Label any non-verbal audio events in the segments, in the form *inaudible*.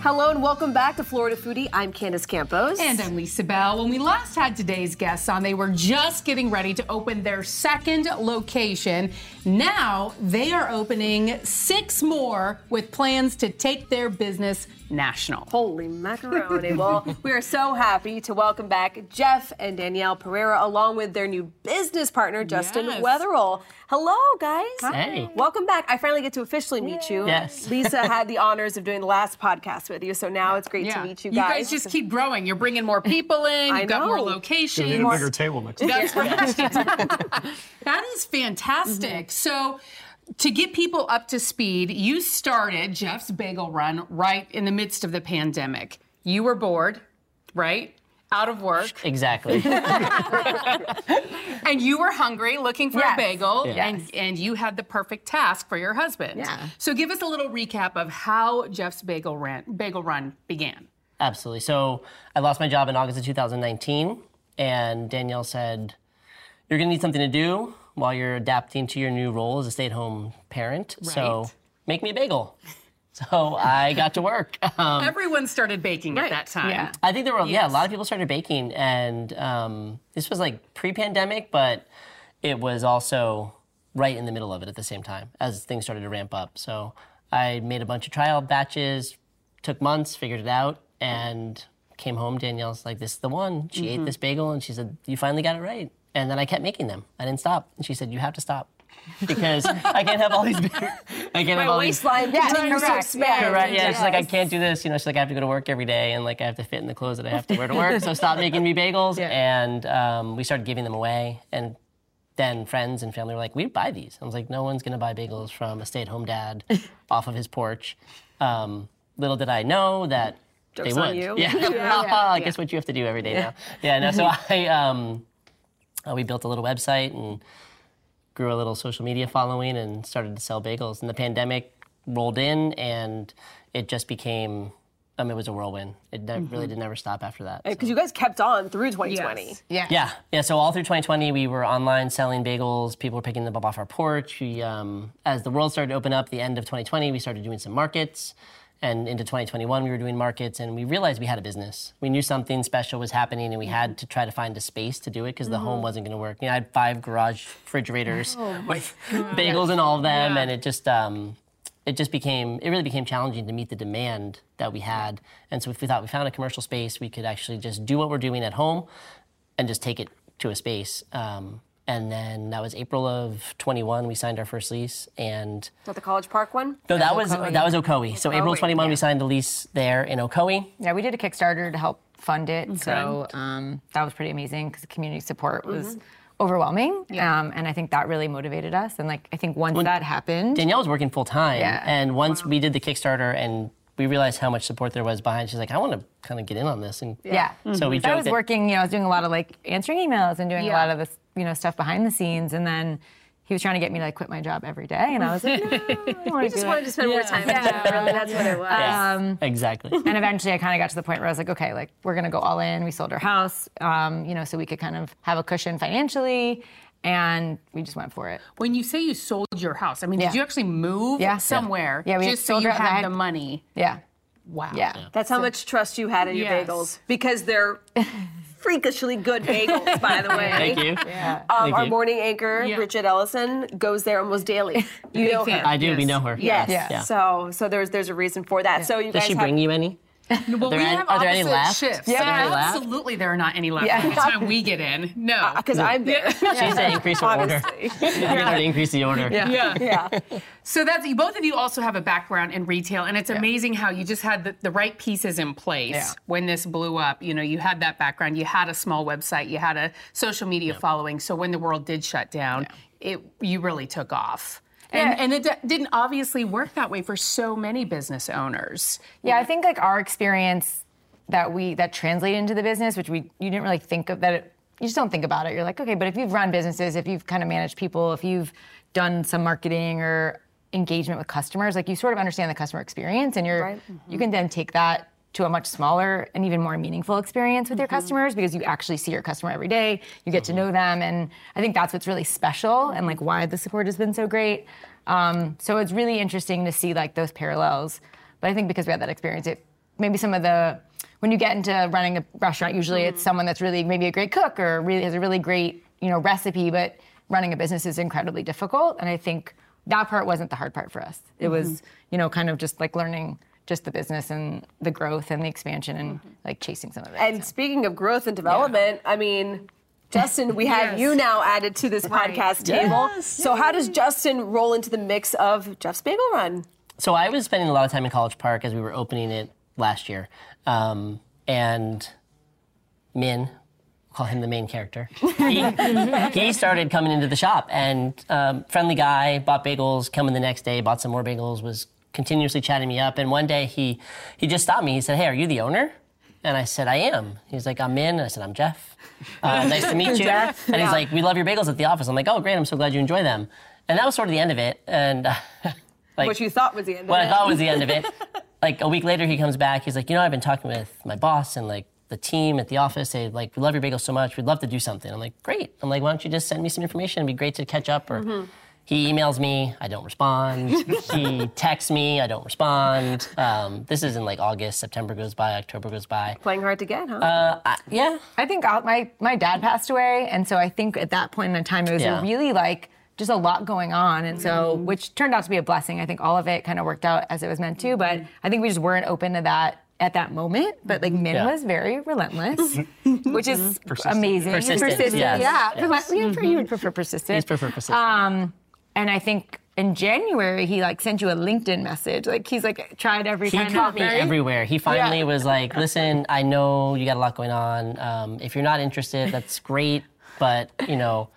Hello and welcome back to Florida Foodie. I'm Candace Campos. And I'm Lisa Bell. When we last had today's guests on, they were just getting ready to open their second location. Now they are opening six more with plans to take their business national. Holy macaroni. well, *laughs* we are so happy to welcome back Jeff and Danielle Perera along with their new business partner, Justin Yes. Wetherill. Hello, guys. Hey. Welcome back. I finally get to officially meet you. Yes. Lisa had the honors of doing the last podcast with you, so now it's great to meet you guys. You guys just keep growing. You're bringing more people in. I You've got more know. locations. Need a bigger table next time. That's right. *laughs* that is fantastic. Mm-hmm. So, to get people up to speed, you started Jeff's Bagel Run right in the midst of the pandemic. You were bored, right? Out of work. Exactly. *laughs* And you were hungry, looking for Yes. a bagel, Yeah. and, and you had the perfect task for your husband. Yeah. So give us a little recap of how Jeff's Bagel Run, Bagel Run began. Absolutely. So I lost my job in August of 2019, and Danielle said, You're going to need something to do while you're adapting to your new role as a stay at home parent. So make me a bagel. So I got to work. *laughs* Um, Everyone started baking Right. at that time. Yeah. I think there were, yeah, a lot of people started baking, and um, this was like pre pandemic, but it was also right in the middle of it at the same time as things started to ramp up. So I made a bunch of trial batches, took months, figured it out, and came home. Danielle's like, This is the one. She ate this bagel, and she said, You finally got it right. And then I kept making them. I didn't stop. And she said, You have to stop. Because I can't have all these. I can't have My all these. waistline continues to correct. expand. Correct. Yeah, she's like, I can't do this. You know, she's like, I have to go to work every day, and like, I have to fit in the clothes that I have to wear to work. So stop making me bagels. And um, we started giving them away, and then friends and family were like, we'd buy these. I was like, no one's gonna buy bagels from a stay-at-home dad *laughs* off of his porch. Um, little did I know that Joke's they would. you. *laughs* Yeah. *laughs* I guess what you have to do every day now. Yeah. No. So I um, uh, we built a little website and grew a little social media following and started to sell bagels. And the pandemic rolled in, and it just became. I mean, it was a whirlwind. It ne- really did never stop after that. so. Because you guys kept on through 2020. Yes. Yeah. Yeah, yeah. So all through 2020, we were online selling bagels. People were picking them up off our porch. We, um, as the world started to open up, the end of 2020, we started doing some markets, and into 2021, we were doing markets, and we realized we had a business. We knew something special was happening, and we had to try to find a space to do it because the home wasn't going to work. You know, I had five garage refrigerators with *laughs* *laughs* bagels in all of them, Yeah. and it just. Um, it just became it really became challenging to meet the demand that we had and so if we thought we found a commercial space we could actually just do what we're doing at home and just take it to a space um, and then that was april of 21 we signed our first lease and Is that the College Park one? no that was Ocoee. that was ocoee so april Ocoee, 21 we signed a lease there in ocoee Yeah, we did a Kickstarter to help fund it. So um, that was pretty amazing because the community support was overwhelming. Um, and I think that really motivated us. And like, I think once that happened, danielle was working full-time Yeah. and once we did the kickstarter and we realized how much support there was behind she's like i want to kind of get in on this and yeah. so we I was that- working, you know, I was doing a lot of like answering emails and doing Yeah. a lot of this, you know, stuff behind the scenes. And then he was trying to get me to like quit my job every day. And I was like, no, I don't want *laughs* Just do wanted it. to spend more time with you. Really, that's what it was. Yeah, exactly And eventually I kind of got to the point where I was like, okay, like we're going to go all in. We sold our house, um, you know, so we could kind of have a cushion financially. And we just went for it. When you say you sold your house, I mean, Yeah. did you actually move Yeah. somewhere Yeah, yeah we just so sold you our- I had had- the money? Yeah. Wow. Yeah. That's how much trust you had in your Yes. bagels because they're freakishly good bagels, by the way. thank you Yeah. Um, Thank our you. morning anchor, Yeah. Bridget Ellison, goes there almost daily. *laughs* You know her. i do we know her Yes. Yeah. Yeah. So so there's there's a reason for that. So you does guys she have, bring you any Well, there we any- have are there any opposite left? shifts. Are there any left? Absolutely, there are not any left Yeah. by the time we get in. No. Uh, because I'm there. she needs to increase her order Honestly. I need her to increase the order yeah. yeah. yeah. So that's you. Both of you also have a background in retail, and it's amazing how you just had the, the right pieces in place Yeah. when this blew up. You know, you had that background, you had a small website, you had a social media following. So when the world did shut down, it you really took off. And, and it d- didn't obviously work that way for so many business owners. Yeah, I think like our experience that we that translated into the business, which we you didn't really think of that. It, you just don't think about it. You're like, okay, but if you've run businesses, if you've kind of managed people, if you've done some marketing or engagement with customers, like you sort of understand the customer experience, and you're Right. you can then take that to a much smaller and even more meaningful experience with your mm-hmm. customers because you actually see your customer every day, you get to mm-hmm. know them, and I think that's what's really special and like why the support has been so great. Um, so it's really interesting to see like those parallels. But I think because we had that experience, it maybe some of the when you get into running a restaurant, usually it's mm-hmm. someone that's really maybe a great cook or really has a really great you know recipe, but running a business is incredibly difficult. And I think that part wasn't the hard part for us. It was you know kind of just like learning just the business and the growth and the expansion and like chasing some of it. And so. speaking of growth and development, I mean, Justin, we have you now added to this podcast table. So how does Justin roll into the mix of Jeff's Bagel Run? So I was spending a lot of time in College Park as we were opening it last year, um, and Min, call him the main character. He, *laughs* he started coming into the shop, and um, friendly guy, bought bagels. Coming the next day, bought some more bagels. Was continuously chatting me up, and one day he he just stopped me. He said, "Hey, are you the owner?" And I said, I am. He's like, I'm in." And I said, I'm Jeff. Uh, *laughs* nice to meet you. and he's like, we love your bagels at the office. I'm like, oh, great. I'm so glad you enjoy them. And that was sort of the end of it. And uh, *laughs* like, What you thought was the end Of what of I thought was the end of it. *laughs* Like a week later, he comes back. He's like, you know, I've been talking with my boss and like the team at the office. They like, we love your bagels so much. We'd love to do something. I'm like, great. I'm like, why don't you just send me some information? It'd be great to catch up. Or Mm-hmm. He emails me, I don't respond. he *laughs* texts me, I don't respond. Um, this is in like August. September goes by. October goes by. Playing hard to get, huh? Uh, I, yeah. I think I'll- my my dad passed away, and so I think at that point in time it was Yeah. really like just a lot going on, and so which turned out to be a blessing. I think all of it kind of worked out as it was meant to, but I think we just weren't open to that at that moment. But like Min Yeah. was very relentless, *laughs* which is amazing. Persistent, yes, yeah. yes. Yeah, for you would prefer persistent. He's prefer persistent. Um, and I think in January he like sent you a LinkedIn message. Like he's like tried every He kind caught of me everywhere. He finally Yeah. was like, "Listen, I know you got a lot going on. Um, if you're not interested, that's great. But you know,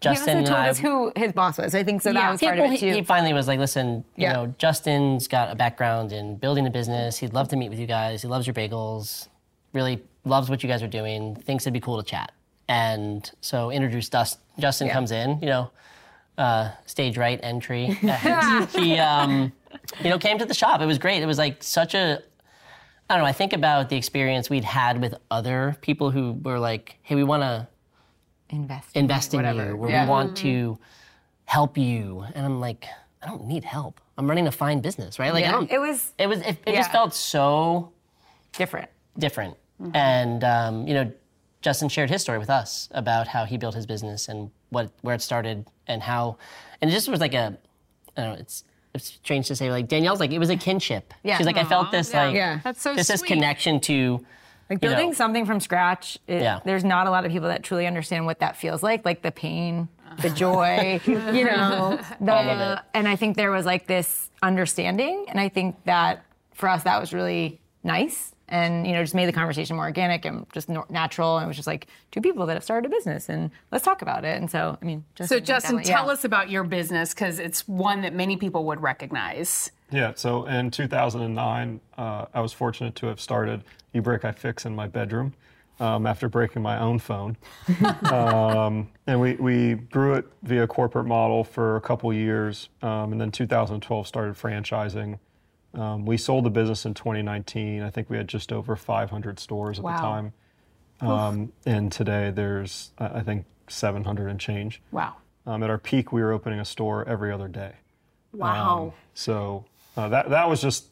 He Justin also and told I." us who his boss was. I think so. That Yeah. was He- part of it he, too. he finally was like, "Listen, you Yeah. know, Justin's got a background in building a business. He'd love to meet with you guys. He loves your bagels. Really loves what you guys are doing. Thinks it'd be cool to chat." And so introduced us. Justin Yeah. comes in. You know, uh, stage right entry. And *laughs* *laughs* he, um, you know, came to the shop. It was great. It was like such a I don't know. I think about the experience we'd had with other people who were like, "Hey, we want to invest, invest in whatever. you, or Yeah. we want to help you," and I'm like, "I don't need help. I'm running a fine business, right? Like, I don't." it was It was. It, it just felt so different. different, and um, you know, Justin shared his story with us about how he built his business and what where it started and how, and it just was like a, I don't know. It's it's strange to say. Like Danielle's like it was a kinship. Yeah. She's like I felt this like Yeah. That's so just this sweet. connection to Like you know, building something from scratch. It, Yeah. There's not a lot of people that truly understand what that feels like, like the pain, the joy, *laughs* you know, *laughs* the, All of it. and I think there was like this understanding, and I think that for us that was really nice. And you know, just made the conversation more organic and just natural. And it was just like two people that have started a business, and let's talk about it. And so, I mean, So, Justin, definitely- tell yeah. us about your business because it's one that many people would recognize. Yeah, so in 2009, uh, I was fortunate to have started uBreakiFix in my bedroom um, after breaking my own phone. *laughs* um, and we, we grew it via corporate model for a couple years. Um, and then 2012 started franchising. Um, we sold the business in 2019. I think we had just over 500 stores at Wow. the time. Um, and today there's, I think, 700 and change. Wow. Um, at our peak, we were opening a store every other day. wow. Um, so uh, that that was just.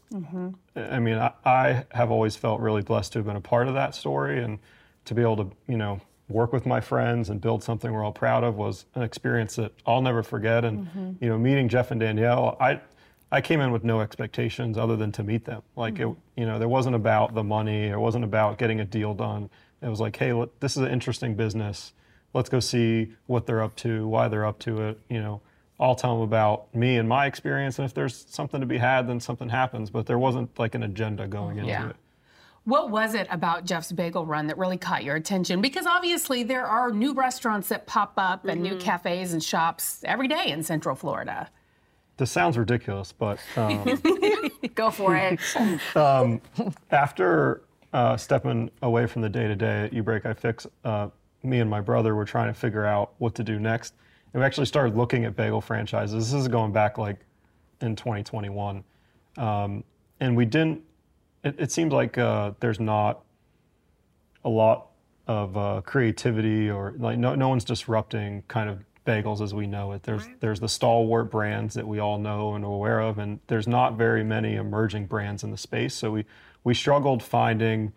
I mean, I, I have always felt really blessed to have been a part of that story, and to be able to, you know, work with my friends and build something we're all proud of was an experience that I'll never forget. And you know, meeting Jeff and Danielle, I. I came in with no expectations other than to meet them. Like it, mm-hmm. you know, there wasn't about the money. It wasn't about getting a deal done. It was like, hey, look, this is an interesting business. Let's go see what they're up to, why they're up to it. You know, I'll tell them about me and my experience, and if there's something to be had, then something happens. But there wasn't like an agenda going mm-hmm. into Yeah. it. What was it about Jeff's Bagel Run that really caught your attention? Because obviously there are new restaurants that pop up and new mm-hmm. cafes and shops every day in Central Florida. This sounds ridiculous, but um, *laughs* Go for it. *laughs* after uh, stepping away from the day to day at uBreakiFix, uh, me and my brother were trying to figure out what to do next. And we actually started looking at bagel franchises. This is going back like in 2021. Um, and we didn't, it, it seems like uh, there's not a lot of uh, creativity or like no, no one's disrupting kind of bagels as we know it. There's there's the stalwart brands that we all know and are aware of, and there's not very many emerging brands in the space. So we we struggled finding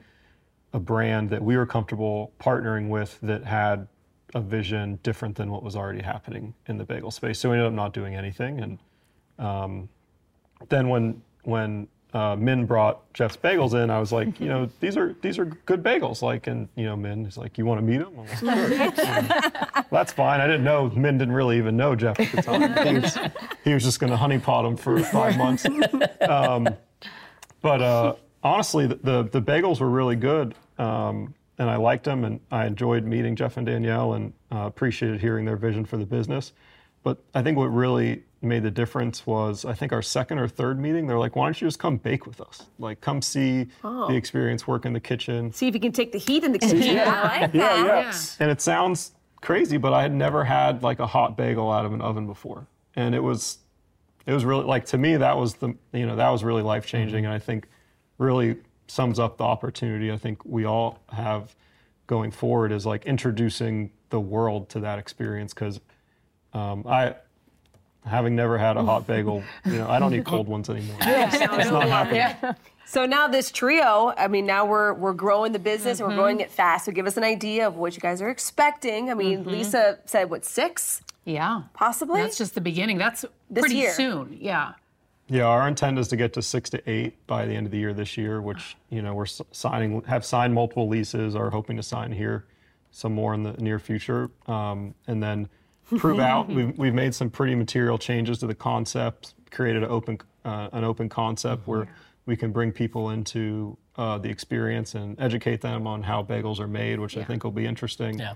a brand that we were comfortable partnering with that had a vision different than what was already happening in the bagel space. So we ended up not doing anything. And um, then when when uh, Min brought Jeff's Bagels in, I was like, you know, *laughs* these are these are good bagels. Like, and you know, Min is like, you want to meet him? I'm like, "Sure." *laughs* And that's fine. I didn't know Min didn't really even know Jeff at the time. *laughs* He was, he was just going to honeypot him for five months. Um, but uh, honestly, the, the the bagels were really good, um, and I liked them, and I enjoyed meeting Jeff and Danielle, and uh, appreciated hearing their vision for the business. But I think what really made the difference was I think our second or third meeting. They're like, "Why don't you just come bake with us? Like, come see oh. the experience, work in the kitchen." See if you can take the heat in the kitchen. I like Yeah, that. yeah. And it sounds crazy, but I had never had like a hot bagel out of an oven before, and it was, it was really like to me that was the you know that was really life changing, mm-hmm. and I think really sums up the opportunity I think we all have going forward is like introducing the world to that experience because um, I. Having never had a hot *laughs* bagel, you know, I don't need cold ones anymore. it's not happening. So now this trio, I mean, now we're we're growing the business and we're growing it fast. So give us an idea of what you guys are expecting. I mean, Lisa said what six Yeah. possibly? That's just the beginning. That's This pretty year. soon. Yeah. Yeah, our intent is to get to six to eight by the end of the year this year, which you know we're signing, have signed multiple leases, are hoping to sign here some more in the near future, um, and then prove out. *laughs* We've, we've made some pretty material changes to the concept, created an open uh, an open concept where we can bring people into uh, the experience and educate them on how bagels are made, which I think will be interesting Yeah.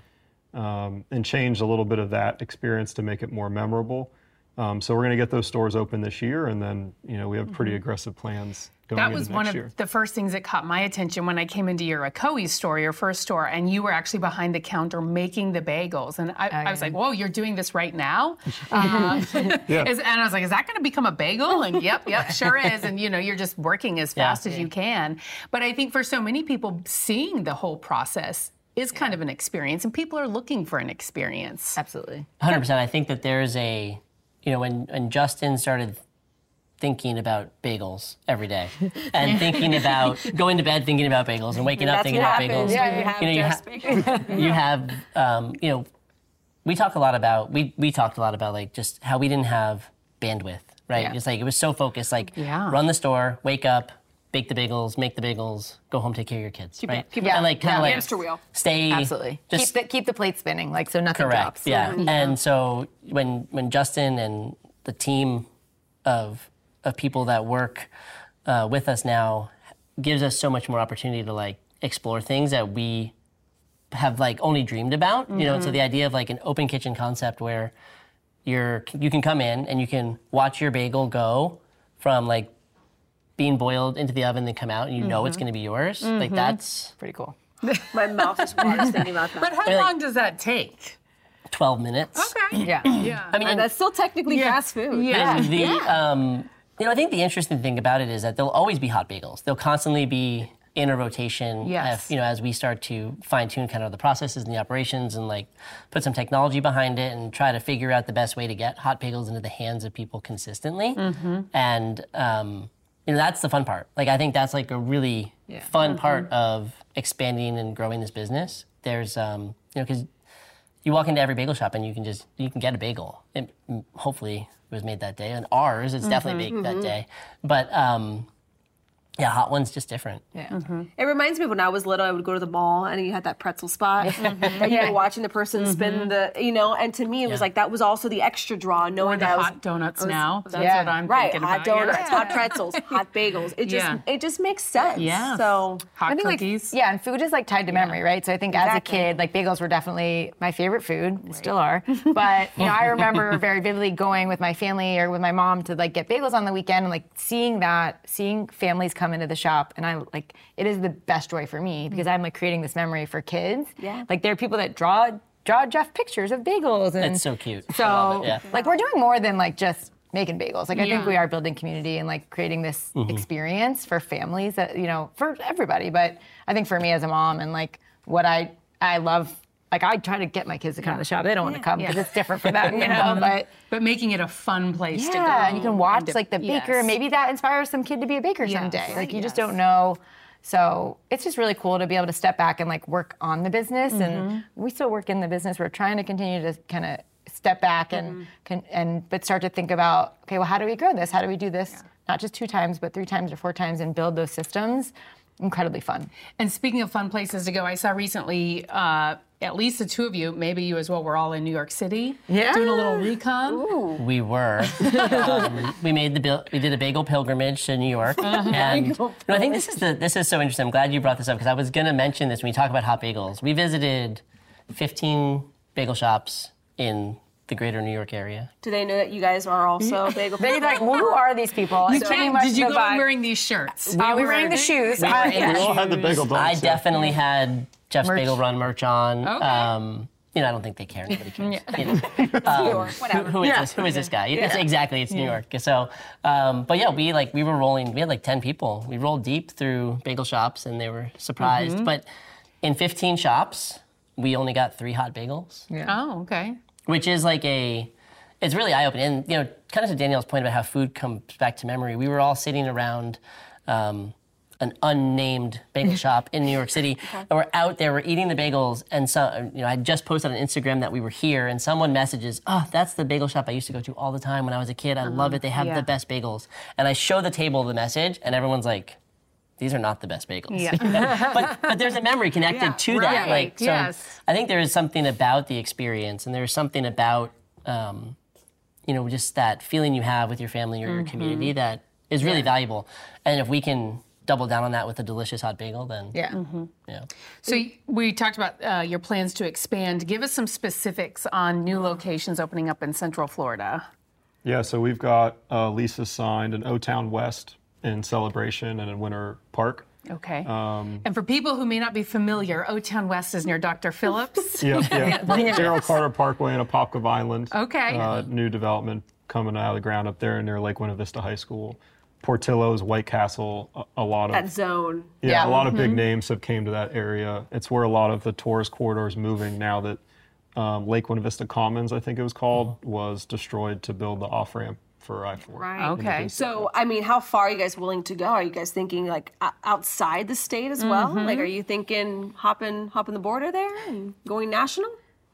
um, and change a little bit of that experience to make it more memorable. Um, so we're going to get those stores open this year, and then you know we have pretty aggressive plans going That into was next one of year. the first things that caught my attention when I came into your Ocoee store, your first store, and you were actually behind the counter making the bagels. And I, I was like, whoa, you're doing this right now? *laughs* Um, is- and I was like, is that going to become a bagel? And yep, yep, *laughs* sure is. And you know, you're just working as fast as you can. But I think for so many people, seeing the whole process is kind of an experience, and people are looking for an experience. Absolutely. 100%. I think that there's a, you know, when, when Justin started thinking about bagels every day and *laughs* thinking about going to bed thinking about bagels and waking up thinking about happens bagels. when you have you know, you, ha- bagels. *laughs* you have, um, you know, we talk a lot about, we, we talked a lot about like just how we didn't have bandwidth, right? Yeah. Just like it was so focused, like Yeah. run the store, wake up, bake the bagels, make the bagels, go home, take care of your kids, right? keep it- and like kind of Yeah. like Hamster wheel. stay Absolutely. just keep the keep the plate spinning, like so nothing Correct. drops. Yeah. And so when when Justin and the team of of people that work uh, with us now gives us so much more opportunity to like explore things that we have like only dreamed about. You know, so the idea of like an open kitchen concept where you're you can come in and you can watch your bagel go from like being boiled into the oven then come out and you know it's going to be yours. Like that's Pretty cool. *laughs* My mouth is waters thinking about that. But how long does that take? 12 minutes. Okay. *clears throat* Yeah. Yeah. I mean, And that's still technically fast food. Yeah. And the, um, you know, I think the interesting thing about it is that there'll always be hot bagels. They'll constantly be in a rotation. Yes. If, you know, as we start to fine tune kind of the processes and the operations and like put some technology behind it and try to figure out the best way to get hot bagels into the hands of people consistently. Mm-hmm. And, um, you know, that's the fun part. Like, I think that's like a really fun part of expanding and growing this business. There's, um, you know, because you walk into every bagel shop and you can just you can get a bagel. It, hopefully it was made that day. And ours, it's definitely baked that day. But um, yeah, hot one's just different. Yeah. Mm-hmm. It reminds me of when I was little, I would go to the mall and you had that pretzel spot and you were mm-hmm. watching the person mm-hmm. spin the, you know, and to me it was like that was also the extra draw, knowing Or the that I was, hot donuts now. That's Yeah. what I'm right, thinking hot about. donuts, Yeah. hot *laughs* pretzels, hot bagels. It just Yeah. it just makes sense. Yeah. So Hot I think cookies. like yeah, and food is like tied to memory, right? So I think as a kid, like bagels were definitely my favorite food, still are. *laughs* But you know, I *laughs* remember very vividly going with my family or with my mom to like get bagels on the weekend and like seeing that, seeing families come into the shop, and I like it is the best joy for me because mm. I'm like creating this memory for kids. Yeah. Like there are people that draw draw Jeff pictures of bagels, and It's so cute. I So love it, yeah. like we're doing more than like just making bagels. Like I think we are building community and like creating this mm-hmm. experience for families that you know for everybody. But I think for me as a mom and like what I I love. Like I try to get my kids to come to the shop. They don't want to come because it's different for them, *laughs* you know. But But making it a fun place to go. yeah, and you can watch and to- like the baker. Yes. Maybe that inspires some kid to be a baker Yes. someday. Like you just don't know. So it's just really cool to be able to step back and like work on the business. Mm-hmm. And we still work in the business. We're trying to continue to kind of step back and Mm-hmm. can, and but start to think about okay, well, how do we grow this? How do we do this? Not just two times, but three times or four times, and build those systems. Incredibly fun. And speaking of fun places to go, I saw recently uh, at least the two of you, maybe you as well, were all in New York City. Yeah. Doing a little recon. We were. *laughs* um, we made the bil- we did a bagel pilgrimage to New York, and you know, I think this is the this is so interesting. I'm glad you brought this up because I was gonna mention this when we talk about hot bagels. We visited 15 bagel shops in the greater New York area. do they know that you guys are also *laughs* bagel? They'd be like, well, who are these people? It's pretty much Did you the go vibe. wearing these shirts? Uh, we were wearing the shoes. Uh, yeah. We all had the bagel donuts. I yeah. definitely had Jeff's Merch. Bagel Run merch on. Okay. Um, you know, I don't think they care. Nobody cares. You *laughs* know. Um, who, who is this? Who is this guy? It's, exactly, it's New York. So, um, but yeah, we like we were rolling. We had like ten people. We rolled deep through bagel shops, and they were surprised. Mm-hmm. But in 15 shops, we only got three hot bagels, Yeah. Oh, okay. Which is like a. It's really eye opening. And you know, kind of to Danielle's point about how food comes back to memory. We were all sitting around. Um, an unnamed bagel *laughs* shop in New York City. *laughs* And we're out there, we're eating the bagels, and so you know, I just posted on Instagram that we were here, and someone messages, "Oh, that's the bagel shop I used to go to all the time when I was a kid. I love it. They have yeah. the best bagels." And I show the table the message, and everyone's like. These are not the best bagels. Yeah. *laughs* but, but there's a memory connected Yeah, to that. Like, so yes. I think there is something about the experience, and there's something about, um, you know, just that feeling you have with your family or your Mm-hmm. community that is really valuable. And if we can double down on that with a delicious hot bagel, then Yeah. yeah. So we talked about uh, your plans to expand. Give us some specifics on new locations opening up in Central Florida. Yeah, so we've got uh, leases signed in O Town West in Celebration and in Winter Park. Okay. Um, and for people who may not be familiar, O Town West is near Dr. Phillips. *laughs* Yeah, yeah. *laughs* Daryl Carter Parkway in Apopka Vineland. Okay. Uh, new development coming out of the ground up there near Lake Buena Vista High School. Portillo's, White Castle, a, a lot of that zone. yeah, Yeah. a lot of big names have came to that area. It's where a lot of the tourist corridor is moving now that um, Lake Buena Vista Commons, I think it was called, was destroyed to build the off ramp for I four. Right. Okay. So, I mean, how far are you guys willing to go? Are you guys thinking like outside the state as well? Like, are you thinking hopping hopping the border there and going national?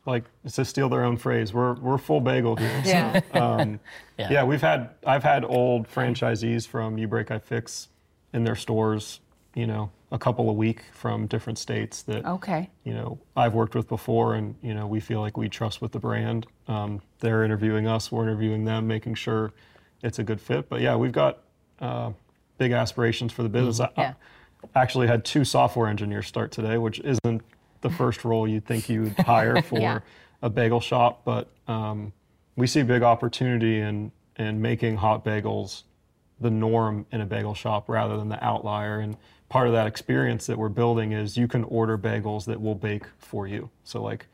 Like to steal their own phrase, we're we're full bagel here. So, *laughs* Yeah. um, yeah. we've had I've had old franchisees from uBreakiFix in their stores, you know, a couple a week from different states that Okay. you know I've worked with before, and you know we feel like we trust with the brand. Um, they're interviewing us, we're interviewing them, making sure it's a good fit. But yeah, we've got uh, big aspirations for the business. I- Yeah. I actually had two software engineers start today, which isn't the first role you'd think you'd hire *laughs* for Yeah. a bagel shop, but um, we see big opportunity in in making hot bagels the norm in a bagel shop rather than the outlier. And part of that experience that we're building is you can order bagels that we'll bake for you. So like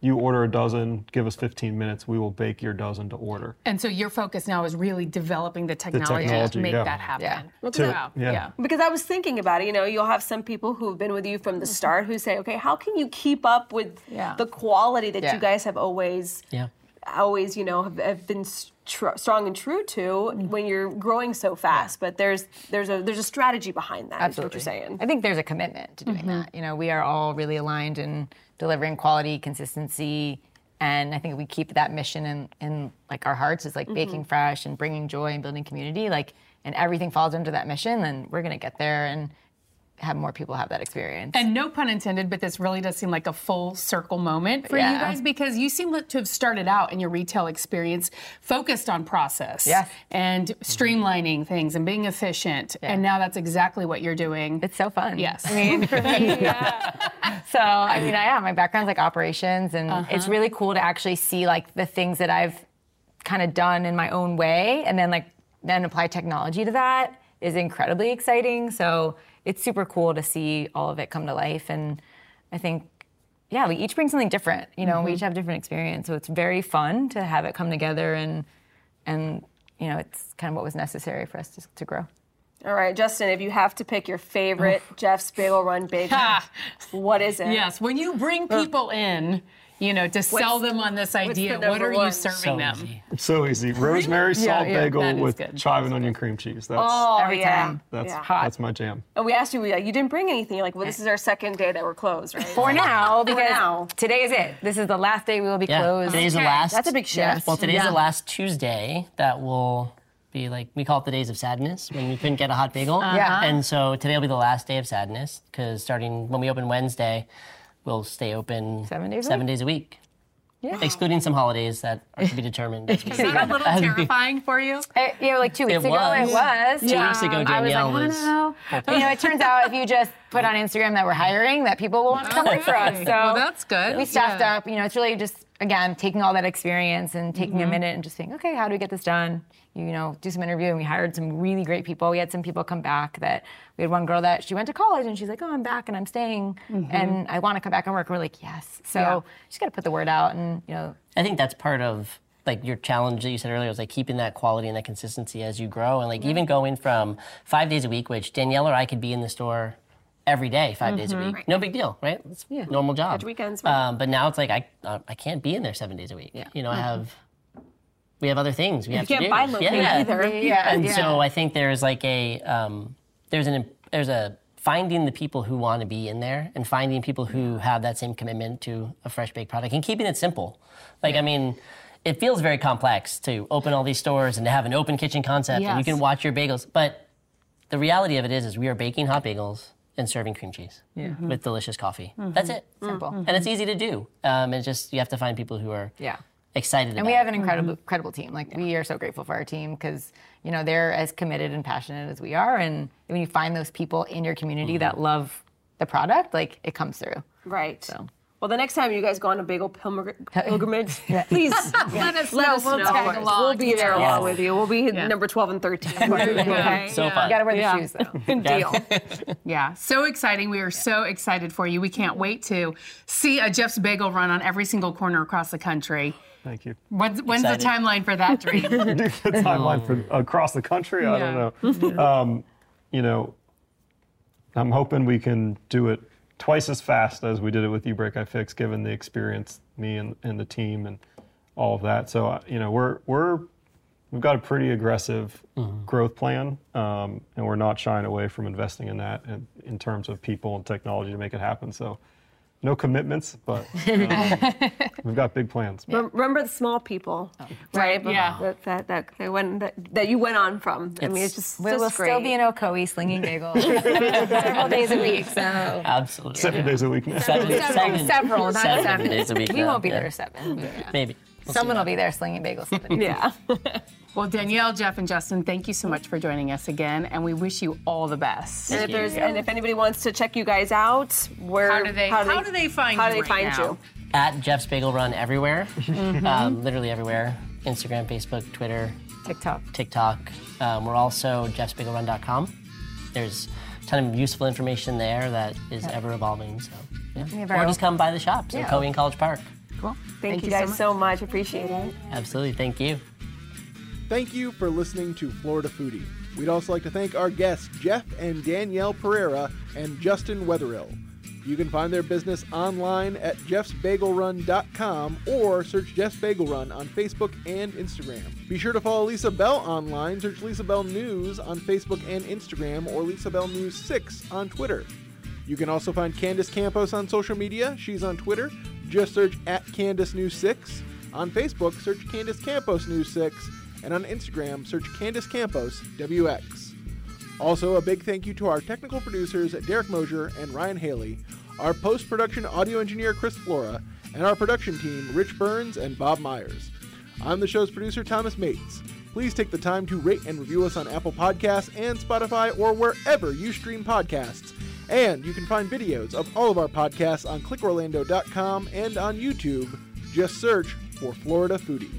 you order a dozen, give us 15 minutes, we will bake your dozen to order. And so your focus now is really developing the technology, technology, to make yeah. that happen. Yeah. To- Wow. yeah. yeah. Because I was thinking about it, you know, you'll have some people who've been with you from the mm-hmm. start who say, okay, how can you keep up with Yeah. the quality that Yeah. you guys have always, Yeah. always, you know, have, have been str- strong and true to mm-hmm. when you're growing so fast? But there's there's a there's a strategy behind that. Is what you're saying. I think there's a commitment to doing mm-hmm. that. You know, we are all really aligned in delivering quality, consistency, And I think we keep that mission in, in like our hearts is like baking mm-hmm. fresh and bringing joy and building community, like, and everything falls under that mission, then we're gonna get there and have more people have that experience. And no pun intended, but this really does seem like a full circle moment for you guys because you seem to have started out in your retail experience focused on process Yes. and streamlining things and being efficient. And now that's exactly what you're doing. It's so fun. Yes. I mean, for *laughs* me, *laughs* yeah. So, I mean, I am. My background's like operations, and uh-huh. it's really cool to actually see like the things that I've kind of done in my own way, and then like then apply technology to that is incredibly exciting. So it's super cool to see all of it come to life, and I think. Yeah, we each bring something different. You know, we mm-hmm. each have different experience, so it's very fun to have it come together, and and you know, it's kind of what was necessary for us to, to grow. All right, Justin, if you have to pick your favorite Jeff's Bagel Run bagel, *laughs* what is it? Yes, when you bring people in, you know, to sell them on this idea, the what number are you serving So them? easy. So easy. Rosemary salt yeah, bagel with good. chive and onion cream cheese. That's Oh, Every yeah. time. that's yeah. that's my jam. And we asked you, we- you didn't bring anything. You're like, well, this is our second day that we're closed, right? For *laughs* now, because now. today is it. This is the last day we will be Yeah, closed. today's the last. That's a big shift. Yes. Well, today's Yeah. the last Tuesday that will be like we call it the days of sadness when we couldn't get a hot bagel. Uh-huh. Yeah. And so today will be the last day of sadness because starting when we open Wednesday, we'll stay open Seven days a seven week? days a week. yeah, Excluding some holidays that are to be determined. as we *laughs* Is that a little *laughs* terrifying for you? You know, like two weeks It ago, was. it was. Two weeks ago, I was Danielle like, was. I don't know. You know, it turns out if you just put on Instagram that we're hiring, that people will want to come work for us. So Well, that's good. We staffed Yeah. up. You know, it's really just again taking all that experience and taking a mm-hmm. minute and just saying, okay, how do we get this done? You know, do some interview, and we hired some really great people. We had some people come back that we had one girl that she went to college and she's like, oh, I'm back and I'm staying mm-hmm. and I want to come back and work. we're like, yes. So Yeah. you just got to put the word out and you know. I think that's part of like your challenge that you said earlier was like keeping that quality and that consistency as you grow and like even going from five days a week, which Danielle or I could be in the store every day, 5 days a week. No big deal, right? It's a normal job. Edge weekends, right? Um, but now it's like I uh, I can't be in there seven days a week. Yeah. You know, I have we have other things we have can't to do. buy locally yeah. either. Yeah. And yeah. so I think there's like a um, there's an there's a finding the people who want to be in there and finding people who have that same commitment to a fresh baked product and keeping it simple. Like I mean, it feels very complex to open all these stores and to have an open kitchen concept and you can watch your bagels, but the reality of it is is we are baking hot bagels and serving cream cheese mm-hmm. with delicious coffee. Mm-hmm. That's it. Mm-hmm. Simple. And it's easy to do. Um, it's just you have to find people who are Yeah. excited about. And about we it. have an incredible, incredible team. Like we are so grateful for our team because you know they're as committed and passionate as we are. And when you find those people in your community that love the product, like it comes through. Right. So. Well, the next time you guys go on a bagel pilgr- pilgrimage, *laughs* please *laughs* Let us let know. us We'll know. tag along. We'll be there Yes. along with you. We'll be number 12 and 13. *laughs* okay? so fun. You got to wear the Yeah. shoes though. Deal. Yeah, so exciting. We are so excited for you. We can't wait to see a Jeff's Bagel run on every single corner across the country. Thank you. When's, when's the timeline for that dream? the timeline for across the country. I don't know. Um, you know, I'm hoping we can do it twice as fast as we did it with uBreakiFix, given the experience, me and, and the team, and all of that. So uh, you know, we're we're we've got a pretty aggressive growth plan, um, and we're not shying away from investing in that in, in terms of people and technology to make it happen. So. No commitments, but *laughs* um, we've got big plans. Rem- Remember the small people, right? Right, yeah. That that that, they went, that that you went on from. I mean, it's It's- just, We just will great. still be in Ocoee slinging bagels *laughs* several days a week. So Absolutely. Seven days a week now. Seven, several, several, not seven seven. days a week. We won't be yeah. there seven. yeah. Maybe. We'll Someone will be there slinging bagels. Seven. yeah. *laughs* well, Danielle, Jeff, and Justin, thank you so much for joining us again, and we wish you all the best. And if there's and if anybody wants to check you guys out, where How do they- how do they find how you do they right find now? you? At Jeff's Bagel Run everywhere, *laughs* Mm-hmm. um, literally everywhere. Instagram, Facebook, Twitter, TikTok. TikTok. Um, we're also jeffsbagelrun.com. There's a ton of useful information there that is ever evolving. So, yeah. Or our just come by the shops in Yeah. Ocoee and College Park. Cool. Thank, you guys so much. Appreciate it. Absolutely. Thank you. Thank you for listening to Florida Foodie. We'd also like to thank our guests, Jeff and Danielle Perera and Justin Wetherill. You can find their business online at jeffsbagelrun.com or search Jeff's Bagel Run on Facebook and Instagram. Be sure to follow Lisa Bell online. Search Lisa Bell News on Facebook and Instagram or Lisa Bell News 6 on Twitter. You can also find Candace Campos on social media. She's on Twitter, Just search at Candace News 6. On Facebook, search Candace Campos News 6. And on Instagram, search Candace Campos WX. Also, a big thank you to our technical producers Derek Mosier and Ryan Haley, our post production audio engineer Chris Flora, and our production team Rich Burns and Bob Myers. I'm the show's producer Thomas Mates. Please take the time to rate and review us on Apple Podcasts and Spotify or wherever you stream podcasts. And you can find videos of all of our podcasts on clickorlando.com and on YouTube. Just search for Florida Foodie.